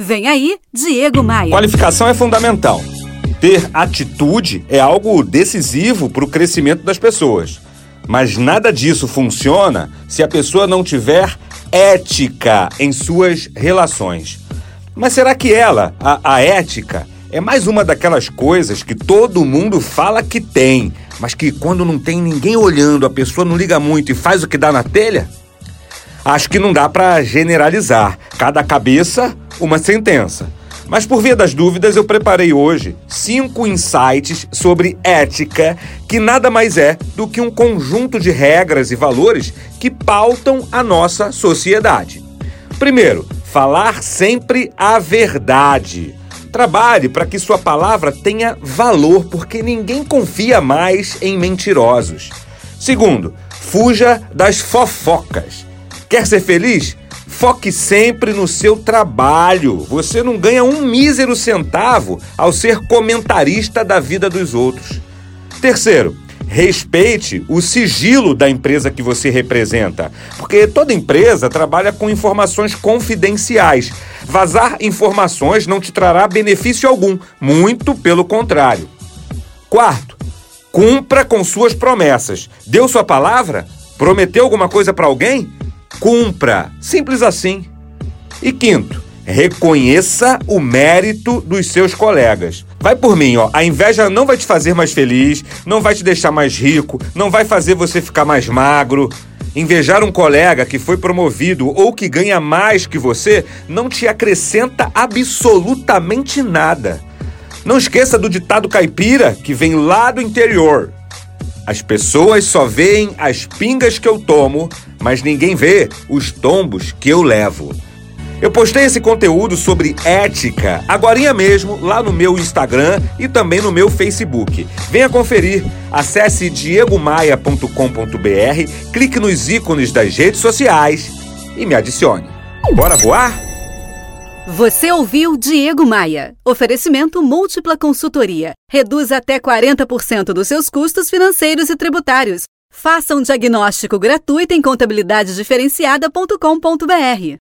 Vem aí, Diego Maia. Qualificação é fundamental. Ter atitude é algo decisivo para o crescimento das pessoas. Mas nada disso funciona se a pessoa não tiver ética em suas relações. Mas será que ela, a, a ética, é mais uma daquelas coisas que todo mundo fala que tem, mas que quando não tem ninguém olhando, a pessoa não liga muito e faz o que dá na telha? Acho que não dá para generalizar. Cada cabeça, uma sentença. Mas por via das dúvidas, eu preparei hoje cinco insights sobre ética, que nada mais é do que um conjunto de regras e valores que pautam a nossa sociedade. Primeiro, falar sempre a verdade. Trabalhe para que sua palavra tenha valor, porque ninguém confia mais em mentirosos. Segundo, fuja das fofocas. Quer ser feliz? Foque sempre no seu trabalho. Você não ganha um mísero centavo ao ser comentarista da vida dos outros. Terceiro, respeite o sigilo da empresa que você representa, porque toda empresa trabalha com informações confidenciais. Vazar informações não te trará benefício algum, muito pelo contrário. Quarto, cumpra com suas promessas. Deu sua palavra? Prometeu alguma coisa para alguém? Cumpra. Simples assim. E quinto, reconheça o mérito dos seus colegas. Vai por mim, ó. A inveja não vai te fazer mais feliz, não vai te deixar mais rico, não vai fazer você ficar mais magro. Invejar um colega que foi promovido ou que ganha mais que você não te acrescenta absolutamente nada. Não esqueça do ditado caipira que vem lá do interior. As pessoas só veem as pingas que eu tomo, mas ninguém vê os tombos que eu levo. Eu postei esse conteúdo sobre ética agora mesmo lá no meu Instagram e também no meu Facebook. Venha conferir. Acesse diegomaia.com.br, clique nos ícones das redes sociais e me adicione. Bora voar? Você ouviu Diego Maia. Oferecimento Múltipla Consultoria. Reduz até 40% dos seus custos financeiros e tributários. Faça um diagnóstico gratuito em contabilidadediferenciada.com.br.